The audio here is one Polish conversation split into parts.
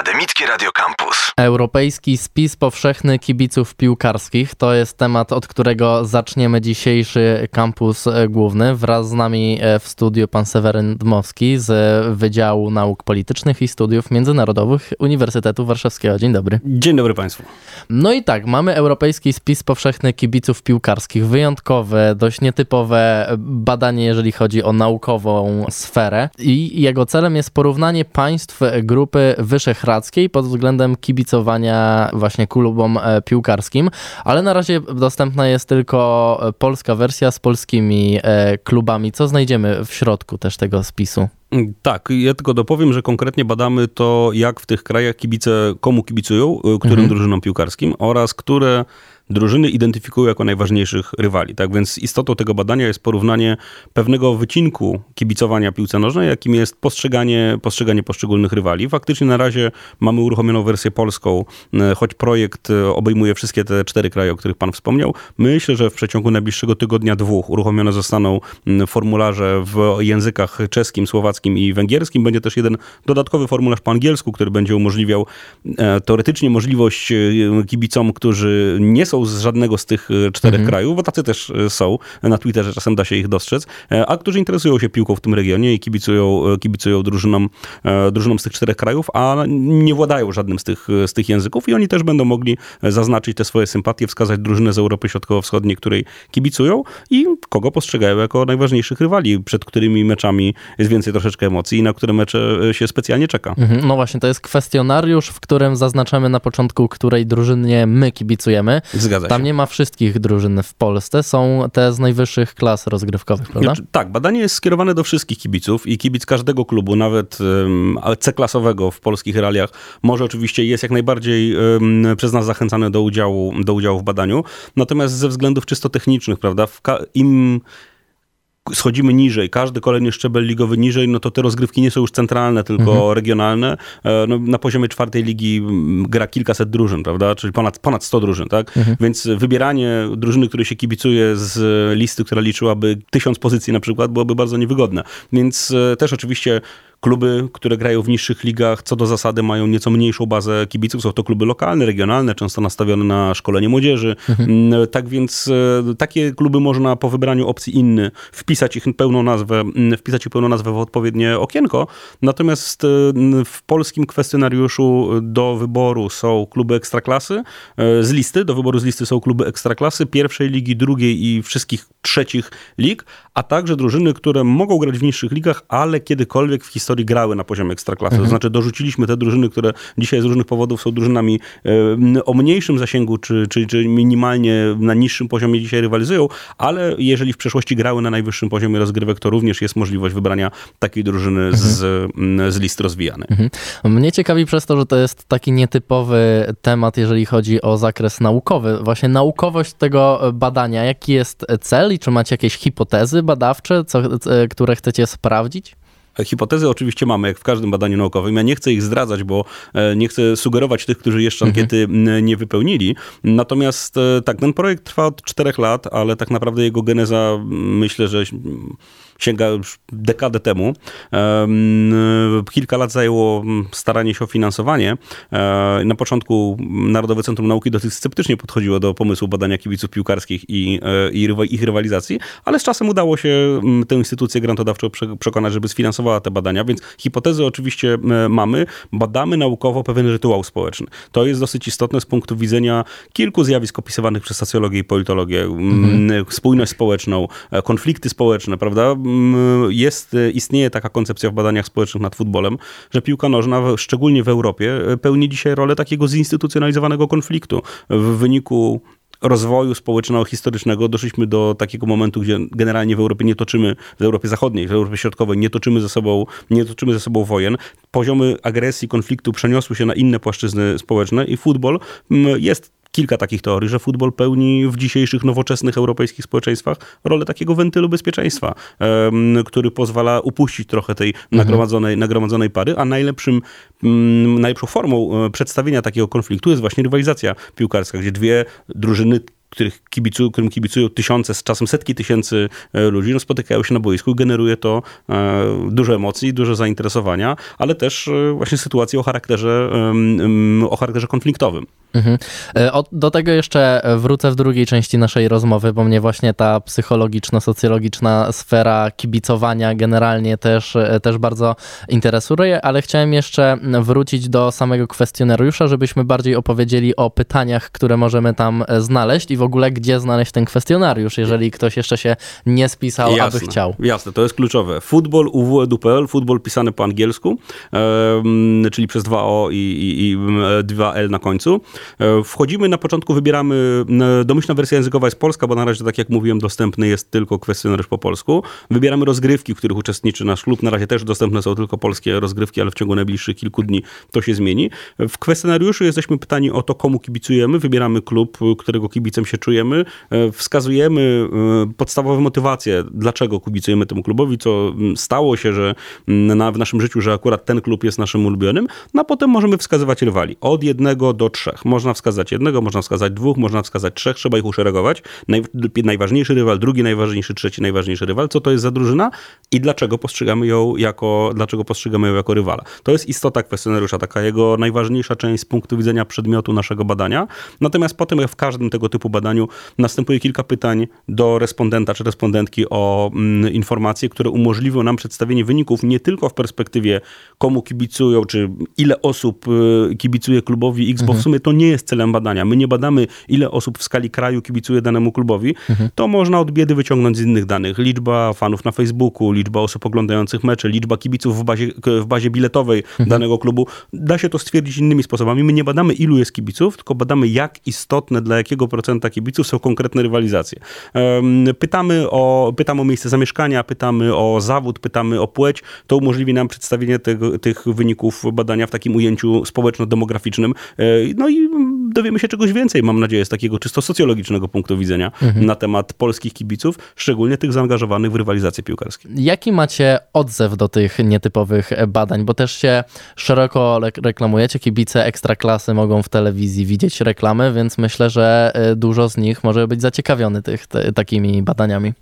Akademickie Radio Campus. Europejski spis powszechny kibiców piłkarskich to jest temat, od którego zaczniemy dzisiejszy kampus e, główny. Wraz z nami e, w studiu pan Seweryn Dmowski z Wydziału Nauk Politycznych i Studiów Międzynarodowych Uniwersytetu Warszawskiego. Dzień dobry. Dzień dobry Państwu. No i tak, mamy Europejski spis powszechny kibiców piłkarskich. Wyjątkowe, dość nietypowe badanie, jeżeli chodzi o naukową sferę. I jego celem jest porównanie państw grupy wyszehradzkiej pod względem kibicowania właśnie klubom e, piłkarskim, ale na razie dostępna jest tylko polska wersja z polskimi e, klubami. Co znajdziemy w środku też tego spisu? Tak, ja tylko dopowiem, że konkretnie badamy to, jak w tych krajach kibice komu kibicują, e, którym mhm. drużynom piłkarskim oraz które drużyny identyfikują jako najważniejszych rywali. Tak więc istotą tego badania jest porównanie pewnego wycinku kibicowania piłce nożnej, jakim jest postrzeganie, postrzeganie poszczególnych rywali. Faktycznie na razie mamy uruchomioną wersję polską, e, choć projekt e, obejmuje wszystkie te cztery kraje, o których pan wspomniał. Myślę, że w przeciągu najbliższego tygodnia, dwóch uruchomione zostaną formularze w językach czeskim, słowackim i węgierskim. Będzie też jeden dodatkowy formularz po angielsku, który będzie umożliwiał e, teoretycznie możliwość kibicom, którzy nie są z żadnego z tych e, czterech mhm. krajów, bo tacy też e, są. Na Twitterze czasem da się ich dostrzec, e, a którzy interesują się piłką w tym regionie i kibicują, kibicują drużynom, drużynom z tych czterech krajów, a nie władają żadnym z tych, z tych języków i oni też będą mogli zaznaczyć te swoje sympatie, wskazać drużynę z Europy Środkowo-Wschodniej, której kibicują i kogo postrzegają jako najważniejszych rywali, przed którymi meczami jest więcej troszeczkę emocji i na które mecze się specjalnie czeka. Mhm. No właśnie, to jest kwestionariusz, w którym zaznaczamy na początku, której drużynie my kibicujemy. Zgadza Tam nie ma wszystkich drużyn w Polsce, są te z najwyższych klas rozgrywkowych, prawda? Tak, badanie jest skierowane do wszystkich kibiców i kibic każdego klubu, nawet C-klasowego w polskich realiach, może oczywiście jest jak najbardziej przez nas zachęcany do udziału, do udziału w badaniu. Natomiast ze względów czysto technicznych, prawda, im schodzimy niżej, każdy kolejny szczebel ligowy niżej, no to te rozgrywki nie są już centralne, tylko mhm. regionalne. E, no, na poziomie czwartej ligi gra kilkaset drużyn, prawda? Czyli ponad, ponad 100 drużyn, tak? Mhm. Więc wybieranie drużyny, której się kibicuje z listy, która liczyłaby tysiąc pozycji na przykład, byłoby bardzo niewygodne. Więc e, też oczywiście Kluby, które grają w niższych ligach, co do zasady mają nieco mniejszą bazę kibiców. Są to kluby lokalne, regionalne, często nastawione na szkolenie młodzieży. Mhm. Mm, tak więc e, takie kluby można po wybraniu opcji inny wpisać ich pełną nazwę, mm, wpisać ich pełną nazwę w odpowiednie okienko. Natomiast e, w polskim kwestionariuszu do wyboru są kluby ekstraklasy. E, z listy, do wyboru z listy są kluby ekstraklasy, pierwszej ligi, drugiej i wszystkich trzecich lig, a także drużyny, które mogą grać w niższych ligach, ale kiedykolwiek w historii historii grały na poziomie ekstraklasy. Mhm. To znaczy dorzuciliśmy te drużyny, które dzisiaj z różnych powodów są drużynami e, o mniejszym zasięgu, czy, czy, czy minimalnie na niższym poziomie dzisiaj rywalizują, ale jeżeli w przeszłości grały na najwyższym poziomie rozgrywek, to również jest możliwość wybrania takiej drużyny mhm. z, z list rozwijanych. Mhm. Mnie ciekawi przez to, że to jest taki nietypowy temat, jeżeli chodzi o zakres naukowy. Właśnie naukowość tego badania, jaki jest cel i czy macie jakieś hipotezy badawcze, co, które chcecie sprawdzić? Hipotezy oczywiście mamy, jak w każdym badaniu naukowym. Ja nie chcę ich zdradzać, bo e, nie chcę sugerować tych, którzy jeszcze mhm. ankiety mhm. nie wypełnili. Natomiast e, tak, ten projekt trwa od czterech lat, ale tak naprawdę jego geneza myślę, że sięga już dekadę temu. Kilka lat zajęło staranie się o finansowanie. E, na początku Narodowe Centrum Nauki dosyć sceptycznie podchodziło do pomysłu badania kibiców piłkarskich i, i ich rywalizacji, ale z czasem udało się tę instytucję grantodawczą przekonać, żeby sfinansowała te badania, więc hipotezy oczywiście e, mamy. Badamy naukowo pewien rytuał społeczny. To jest dosyć istotne z punktu widzenia kilku zjawisk opisywanych przez socjologię i politologię. Mhm. Spójność społeczną, e, konflikty społeczne, prawda? Jest, e, istnieje taka koncepcja w badaniach społecznych nad futbolem, że piłka nożna, szczególnie w Europie, pełni dzisiaj rolę takiego zinstytucjonalizowanego konfliktu. W wyniku rozwoju społeczno-historycznego doszliśmy do takiego momentu, gdzie generalnie w Europie nie toczymy, w Europie Zachodniej, w Europie Środkowej nie toczymy ze sobą, nie toczymy ze sobą wojen. Poziomy agresji, konfliktu przeniosły się na inne płaszczyzny społeczne i futbol jest kilka takich teorii, że futbol pełni w dzisiejszych nowoczesnych europejskich społeczeństwach rolę takiego wentylu bezpieczeństwa, który pozwala upuścić trochę tej mhm. nagromadzonej, nagromadzonej pary, a najlepszym, najlepszą formą e, przedstawienia takiego konfliktu jest właśnie rywalizacja piłkarska, gdzie dwie drużyny których kibicu, którym kibicują tysiące, z czasem setki tysięcy ludzi, no spotykają się na boisku, generuje to dużo emocji, dużo zainteresowania, ale też właśnie sytuacje o charakterze, o charakterze konfliktowym. Mhm. Do tego jeszcze wrócę w drugiej części naszej rozmowy, bo mnie właśnie ta psychologiczno-socjologiczna sfera kibicowania generalnie też, też bardzo interesuje, ale chciałem jeszcze wrócić do samego kwestionariusza, żebyśmy bardziej opowiedzieli o pytaniach, które możemy tam znaleźć i w ogóle gdzie znaleźć ten kwestionariusz, jeżeli ktoś jeszcze się nie spisał, jasne, aby chciał. Jasne, to jest kluczowe. Futbol uw.edu.pl, futbol pisany po angielsku, czyli przez 2O i, i, i 2L na końcu. E, wchodzimy na początku, wybieramy, domyślna wersja językowa jest polska, bo na razie, tak jak mówiłem, dostępny jest tylko kwestionariusz po polsku. Wybieramy rozgrywki, w których uczestniczy nasz klub. Na razie też dostępne są tylko polskie rozgrywki, ale w ciągu najbliższych kilku dni to się zmieni. W kwestionariuszu jesteśmy pytani o to, komu kibicujemy. Wybieramy klub, którego kibicem się czujemy. E, wskazujemy e, podstawowe motywacje, dlaczego kibicujemy temu klubowi, co stało się, że na, w naszym życiu, że akurat ten klub jest naszym ulubionym. No a potem możemy wskazywać rywali. Od jednego do trzech. Można wskazać jednego, można wskazać dwóch, można wskazać trzech. Trzeba ich uszeregować. Naj, najważniejszy rywal, drugi najważniejszy, trzeci najważniejszy rywal. Co to jest za drużyna i dlaczego postrzegamy ją jako, dlaczego postrzegamy ją jako rywala. To jest istota kwestionariusza, taka jego najważniejsza część z punktu widzenia przedmiotu naszego badania. Natomiast potem w każdym tego typu badaniu następuje kilka pytań do respondenta czy respondentki o mm, informacje, które umożliwią nam przedstawienie wyników nie tylko w perspektywie komu kibicują, czy ile osób y, kibicuje klubowi X, mhm. bo w mhm. sumie to nie jest celem badania. My nie badamy, ile osób w skali kraju kibicuje danemu klubowi. Mhm. To można od biedy wyciągnąć z innych danych. Liczba fanów na Facebooku, liczba osób oglądających mecze, liczba kibiców w bazie, w bazie biletowej mhm. danego klubu. Da się to stwierdzić innymi sposobami. My nie badamy, ilu jest kibiców, tylko badamy, jak istotne dla jakiego procenta kibiców są konkretne rywalizacje. Pytamy o, pytamy o miejsce zamieszkania, pytamy o zawód, pytamy o płeć. To umożliwi nam przedstawienie tego, tych wyników badania w takim ujęciu społeczno-demograficznym. E, no i dowiemy się czegoś więcej, mam nadzieję, z takiego czysto socjologicznego punktu widzenia mhm. na temat polskich kibiców, szczególnie tych zaangażowanych w rywalizację piłkarską. Jaki macie odzew do tych nietypowych badań? Bo też się szeroko reklamujecie, kibice ekstraklasy mogą w telewizji widzieć reklamy, więc myślę, że e, dużo z nich może być zaciekawiony tych, te, takimi badaniami.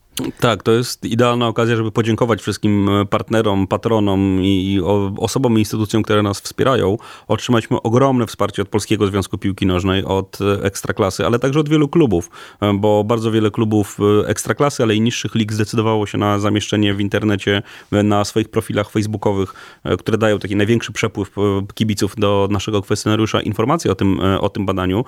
Tak, to jest idealna okazja, żeby podziękować wszystkim e, partnerom, patronom i osobom i instytucjom, które nas wspierają. Otrzymaliśmy ogromne wsparcie od Polskiego Związku Piłki Nożnej, od e, Ekstraklasy, ale także od wielu klubów, e, bo bardzo wiele klubów Ekstraklasy, ale i niższych lig zdecydowało się na zamieszczenie w internecie, na swoich profilach facebookowych, które dają taki największy przepływ kibiców do naszego kwestionariusza informacji o tym, o tym badaniu.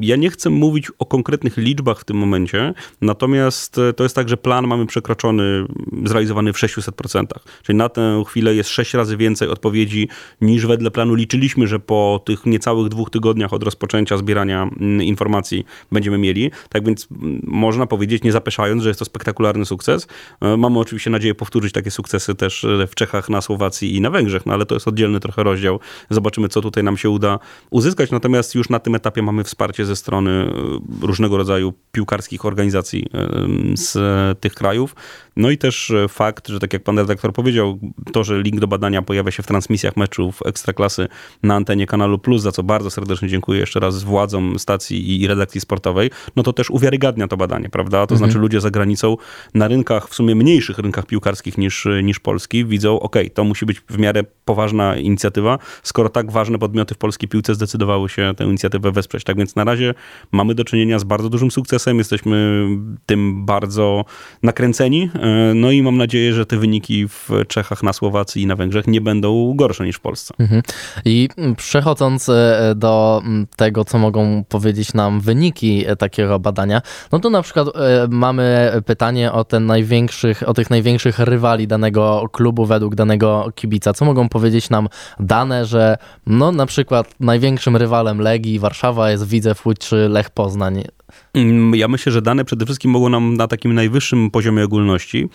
Ja nie chcę mówić o konkretnych liczbach w tym momencie, natomiast to jest tak, że plan mamy przekroczony, zrealizowany w 600%. Czyli na tę chwilę jest 6 razy więcej odpowiedzi niż wedle planu liczyliśmy, że po tych niecałych dwóch tygodniach od rozpoczęcia zbierania mm, informacji będziemy mieli. Tak więc mm, można powiedzieć, nie zapeszając, że jest to spektakularny sukces. E, mamy oczywiście nadzieję powtórzyć takie sukcesy też e, w Czechach, na Słowacji i na Węgrzech, no ale to jest oddzielny trochę rozdział. Zobaczymy, co tutaj nam się uda uzyskać. Natomiast już na tym etapie mamy wsparcie ze strony e, różnego rodzaju piłkarskich organizacji z z tych krajów. No i też e, fakt, że tak jak pan redaktor powiedział, to, że link do badania pojawia się w transmisjach meczów Ekstraklasy na antenie Kanalu Plus, za co bardzo serdecznie dziękuję jeszcze raz władzom stacji i redakcji sportowej, no to też uwiarygadnia to badanie, prawda? To mhm. znaczy ludzie za granicą na rynkach, w sumie mniejszych rynkach piłkarskich niż, niż polski, widzą, ok, to musi być w miarę poważna inicjatywa, skoro tak ważne podmioty w polskiej piłce zdecydowały się tę inicjatywę wesprzeć. Tak więc na razie mamy do czynienia z bardzo dużym sukcesem, jesteśmy tym bardzo nakręceni, E, no i mam nadzieję, że te wyniki w Czechach, na Słowacji i na Węgrzech nie będą gorsze niż w Polsce. Mhm. I przechodząc e, do tego, co mogą powiedzieć nam wyniki e, takiego badania, no to na przykład mamy pytanie o, ten największych, o tych największych rywali danego klubu według danego kibica. Co mogą powiedzieć nam dane, że no na przykład największym rywalem Legii Warszawa jest Widzew Łódź czy Lech Poznań? Mm, ja myślę, że dane przede wszystkim mogą nam na takim najwyższym poziomie ogólności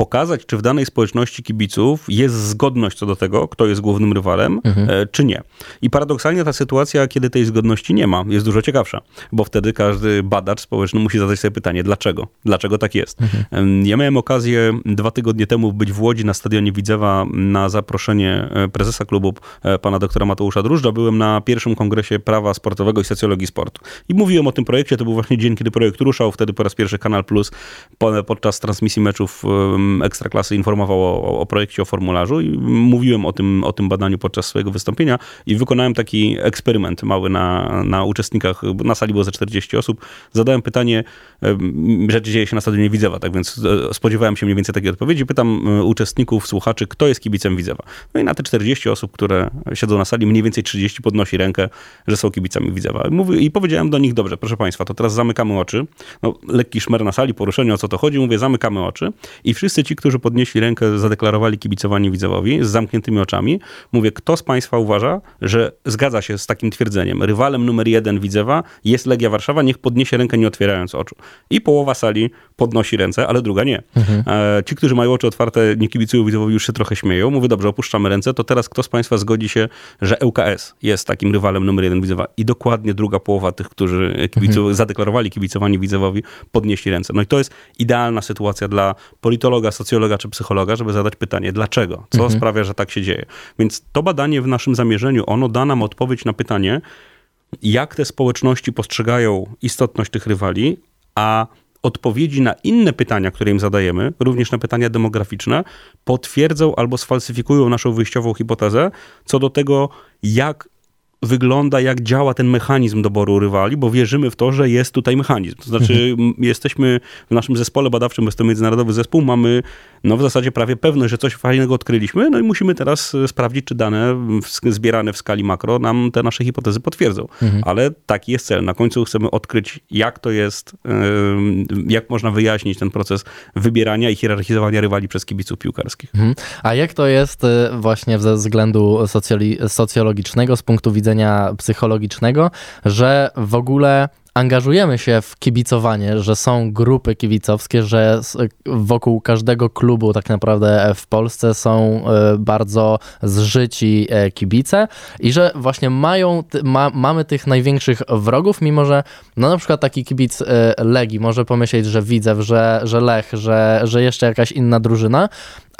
pokazać, czy w danej społeczności kibiców jest zgodność co do tego, kto jest głównym rywalem, mhm. E, czy nie. I paradoksalnie ta sytuacja, kiedy tej zgodności nie ma, jest dużo ciekawsza, bo wtedy każdy badacz społeczny musi zadać sobie pytanie, dlaczego? Dlaczego tak jest? Mhm. Ja miałem okazję dwa tygodnie temu być w Łodzi na stadionie Widzewa na zaproszenie e, prezesa klubu, e, pana doktora Mateusza Drużdża. Byłem na pierwszym kongresie prawa sportowego i socjologii sportu. I mówiłem o tym projekcie, to był właśnie dzień, kiedy projekt ruszał, wtedy po raz pierwszy Kanal Plus podczas transmisji meczów Ekstraklasy informował o, o projekcie, o formularzu i mówiłem o tym, o tym badaniu podczas swojego wystąpienia i wykonałem taki eksperyment mały na, na uczestnikach, na sali było ze 40 osób. Zadałem pytanie, rzecz dzieje się na stadionie Widzewa, tak więc e, spodziewałem się mniej więcej takiej odpowiedzi. Pytam e, uczestników, słuchaczy, kto jest kibicem Widzewa. No i na te 40 osób, które siedzą na sali, mniej więcej 30 podnosi rękę, że są kibicami Widzewa. Mówi, I powiedziałem do nich, dobrze, proszę Państwa, to teraz zamykamy oczy. No, lekki szmer na sali, poruszenie o co to chodzi. Mówię, zamykamy oczy. I wszyscy ci, którzy podnieśli rękę, zadeklarowali kibicowanie Widzewowi z zamkniętymi oczami. Mówię, kto z Państwa uważa, że zgadza się z takim twierdzeniem? Rywalem numer jeden Widzewa jest Legia Warszawa, niech podniesie rękę nie otwierając oczu. I połowa sali podnosi ręce, ale druga nie. Mhm. E, ci, którzy mają oczy otwarte, nie kibicują Widzewowi, już się trochę śmieją. Mówię, dobrze, opuszczamy ręce, to teraz kto z Państwa zgodzi się, że ŁKS jest takim rywalem numer jeden Widzewa? I dokładnie druga połowa tych, którzy kibicu, mhm. zadeklarowali kibicowanie Widzewowi, podnieśli ręce. No i to jest idealna sytuacja dla politologa, socjologa czy psychologa, żeby zadać pytanie, dlaczego? Co mhm. sprawia, że tak się dzieje? Więc to badanie w naszym zamierzeniu, ono da nam odpowiedź na pytanie, jak te społeczności postrzegają istotność tych rywali, a odpowiedzi na inne pytania, które im zadajemy, również na pytania demograficzne, potwierdzą albo sfalsyfikują naszą wyjściową hipotezę co do tego, jak wygląda, jak działa ten mechanizm doboru rywali, bo wierzymy w to, że jest tutaj mechanizm. To znaczy, mhm. jesteśmy w naszym zespole badawczym, jest to międzynarodowy zespół, mamy no w zasadzie prawie pewność, że coś fajnego odkryliśmy, no i musimy teraz e, sprawdzić, czy dane zbierane w skali makro nam te nasze hipotezy potwierdzą. Mhm. Ale taki jest cel. Na końcu chcemy odkryć, jak to jest, jak można wyjaśnić ten proces wybierania i hierarchizowania rywali przez kibiców piłkarskich. Mhm. A jak to jest e, właśnie ze względu socjologicznego, z punktu widzenia psychologicznego, że w ogóle angażujemy się w kibicowanie, że są grupy kibicowskie, że wokół każdego klubu tak naprawdę w Polsce są e, bardzo zżyci e, kibice i że właśnie mają, ma, mamy tych największych wrogów, mimo że no na przykład taki kibic e, Legii może pomyśleć, że Widzew, że, że Lech, że, że jeszcze jakaś inna drużyna,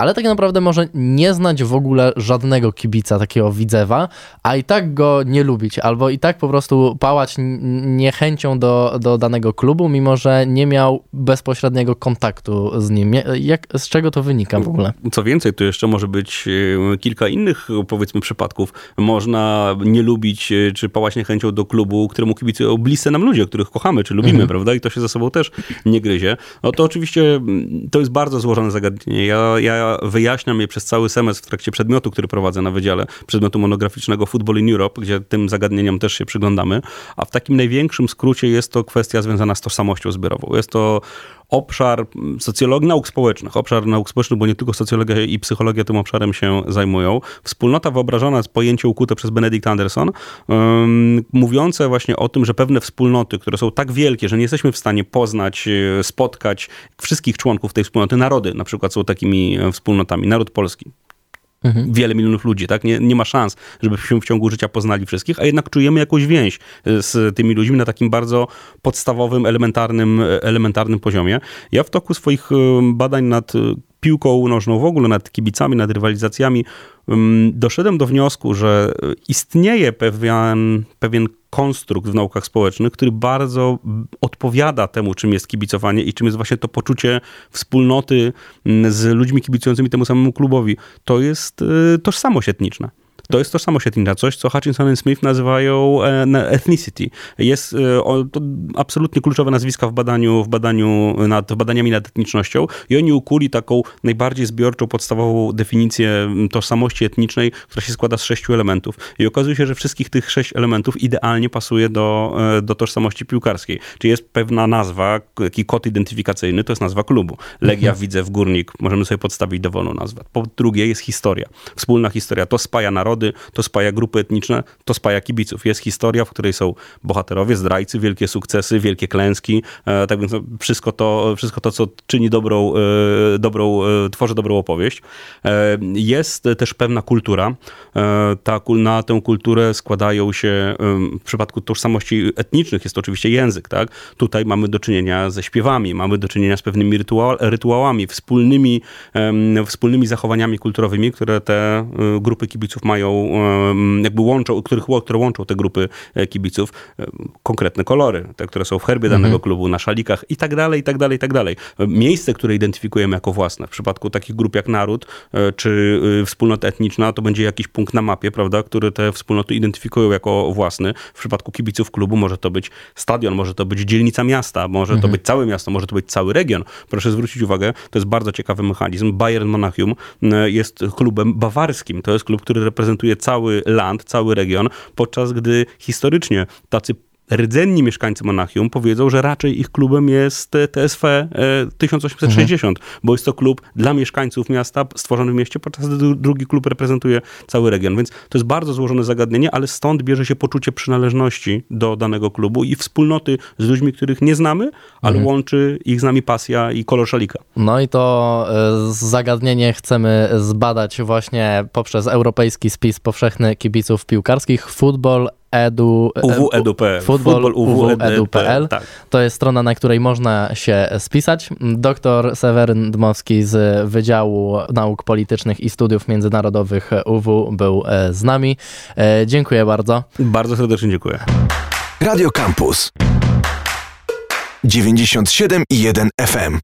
ale tak naprawdę może nie znać w ogóle żadnego kibica takiego widzewa, a i tak go nie lubić, albo i tak po prostu pałać niechęcią do, do danego klubu, mimo że nie miał bezpośredniego kontaktu z nim. Jak, z czego to wynika w ogóle? Co więcej, tu jeszcze może być e, kilka innych, powiedzmy, przypadków. Można nie lubić, e, czy pałać niechęcią do klubu, któremu kibicują bliscy nam ludzie, których kochamy, czy lubimy, mhm. prawda? I to się ze sobą też nie gryzie. No to oczywiście mm, to jest bardzo złożone zagadnienie. Ja, ja wyjaśniam je przez cały semestr w trakcie przedmiotu, który prowadzę na wydziale, przedmiotu monograficznego Football in Europe, gdzie tym zagadnieniom też się przyglądamy. A w takim największym skrócie jest to kwestia związana z tożsamością zbiorową. Jest to obszar socjologii, nauk społecznych, obszar nauk społecznych, bo nie tylko socjologia i psychologia tym obszarem się zajmują. Wspólnota wyobrażona jest pojęcie ukute przez Benedict Anderson, um, mówiące właśnie o tym, że pewne wspólnoty, które są tak wielkie, że nie jesteśmy w stanie poznać, e, spotkać wszystkich członków tej wspólnoty, narody na przykład są takimi e, wspólnotami, naród polski, Mhm. Wiele milionów ludzi, tak? Nie, nie ma szans, żebyśmy w ciągu życia poznali wszystkich, a jednak czujemy jakąś więź e, z tymi ludźmi na takim bardzo podstawowym, elementarnym, e, elementarnym poziomie. Ja w toku swoich e, badań nad piłką nożną w ogóle, nad kibicami, nad rywalizacjami, doszedłem do wniosku, że istnieje pewien, pewien konstrukt w naukach społecznych, który bardzo odpowiada temu, czym jest kibicowanie i czym jest właśnie to poczucie wspólnoty z ludźmi kibicującymi temu samemu klubowi. To jest y, tożsamość etniczna. To jest tożsamość etniczna, coś, co Hutchinson i Smith nazywają e, ethnicity. Jest e, to absolutnie kluczowe nazwiska w badaniu, w badaniu nad badaniami nad etnicznością i oni ukuli taką najbardziej zbiorczą, podstawową definicję tożsamości etnicznej, która się składa z sześciu elementów. I okazuje się, że wszystkich tych sześć elementów idealnie pasuje do, e, do tożsamości piłkarskiej. Czyli jest pewna nazwa, taki kod identyfikacyjny, to jest nazwa klubu. Legia, mhm. Widzew, Górnik, możemy sobie podstawić dowolną nazwę. Po drugie jest historia. Wspólna historia. To spaja narody, narody, to spaja grupy etniczne, to spaja kibiców. Jest historia, w której są bohaterowie, zdrajcy, wielkie sukcesy, wielkie klęski, e, tak więc no, wszystko to, wszystko to co czyni dobrą, e, dobrą tworzy dobrą opowieść. Jest też pewna kultura. Ta, na tę kulturę składają się w przypadku tożsamości etnicznych jest to oczywiście język, tak? Tutaj mamy do czynienia ze śpiewami, mamy do czynienia z pewnymi rytuałami, wspólnymi, wspólnymi zachowaniami kulturowymi, które te grupy kibiców mają, jakby łączą, których, które łączą te grupy e, kibiców, konkretne kolory, te, które są w herbie danego mhm. klubu, na szalikach i tak dalej, i tak dalej, i tak dalej. Miejsce, które identyfikujemy jako własne. W przypadku takich grup jak naród, e, czy y, wspólnota etniczna, to będzie jakiś punkt na mapie, prawda, który te wspólnoty identyfikują jako własny. W przypadku kibiców klubu może to być stadion, może to być dzielnica miasta, może mhm. to być całe miasto, może to być cały region. Proszę zwrócić uwagę, to jest bardzo ciekawy mechanizm. Bayern Monachium e, jest klubem bawarskim. To jest klub, który reprezentuje cały land, cały region, podczas gdy historycznie tacy rdzenni mieszkańcy Monachium powiedzą, że raczej ich klubem jest TSV 1860, mhm. bo jest to klub dla mieszkańców miasta, stworzony w mieście, podczas gdy drugi klub reprezentuje cały region. Więc to jest bardzo złożone zagadnienie, ale stąd bierze się poczucie przynależności do danego klubu i wspólnoty z ludźmi, których nie znamy, ale mhm. łączy ich z nami pasja i kolor szalika. No i to e, zagadnienie chcemy zbadać właśnie poprzez europejski spis powszechny kibiców piłkarskich Football edu, uwu.edu.pl. Futbol uwu.edu.pl. Tak. To jest strona, na której można się spisać. Doktor Seweryn Dmowski z Wydziału Nauk Politycznych i Studiów Międzynarodowych UW był e, z nami. E, dziękuję bardzo. Bardzo serdecznie dziękuję. Radio Campus 97 i 1 FM.